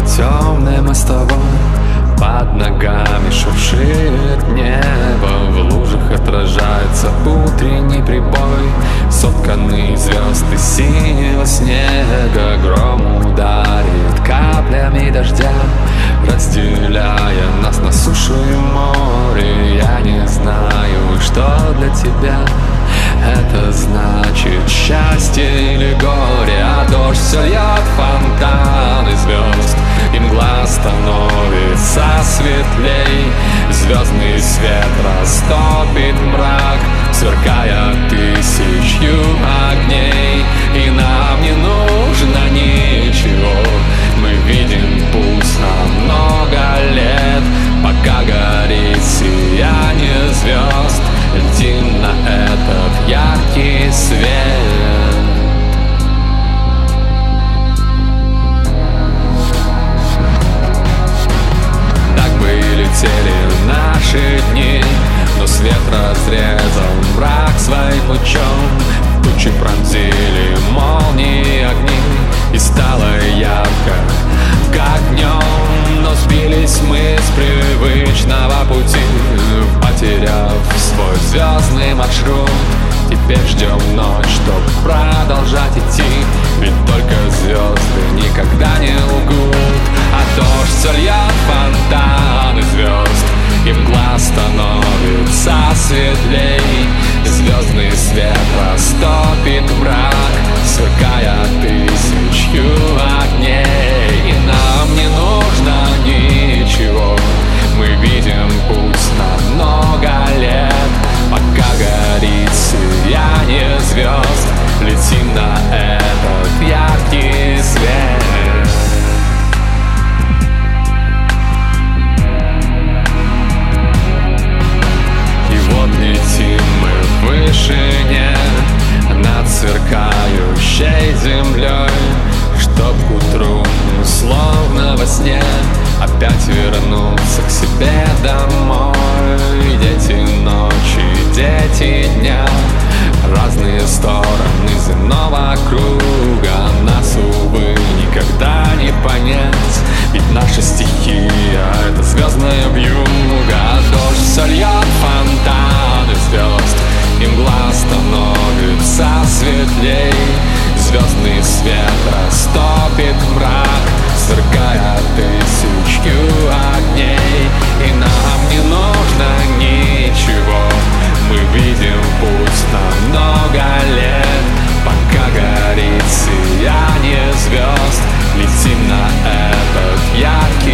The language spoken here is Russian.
по темной мостовой Под ногами шуршит небо В лужах отражается утренний прибой. Сотканный звезд из синего снега Гром ударит каплями дождя. Разделяя нас на сушу и море Я не знаю, что для тебя это значит. Счастье или горе А дождь все льет фонтаны звезд И мгла становится светлей Звездный свет растопит мрак. Сверкая наши дни Но свет разрезал мрак своим лучом. Тучи пронзили молнии огни И стало ярко, как днем Но сбились мы с привычного пути Потеряв свой звездный маршрут. Теперь ждем ночь, чтобы продолжать идти Ведь только звезды никогда не лгут. А дождь все льет светлей. Звездный свет растопит мрак Сверкая тысячью огней. И нам не нужно ничего. Мы видим путь на много лет. Пока горит сияние звезд Летим на этот вернуться к себе домой. Дети ночи, дети дня. Разные стороны земного круга. Нас, увы, никогда не понять. Ведь наша стихия — а это звездная вьюга. Дождь тысячью огней И нам не нужно ничего. Мы видим путь на много лет. Пока горит сияние звезд Летим на этот яркий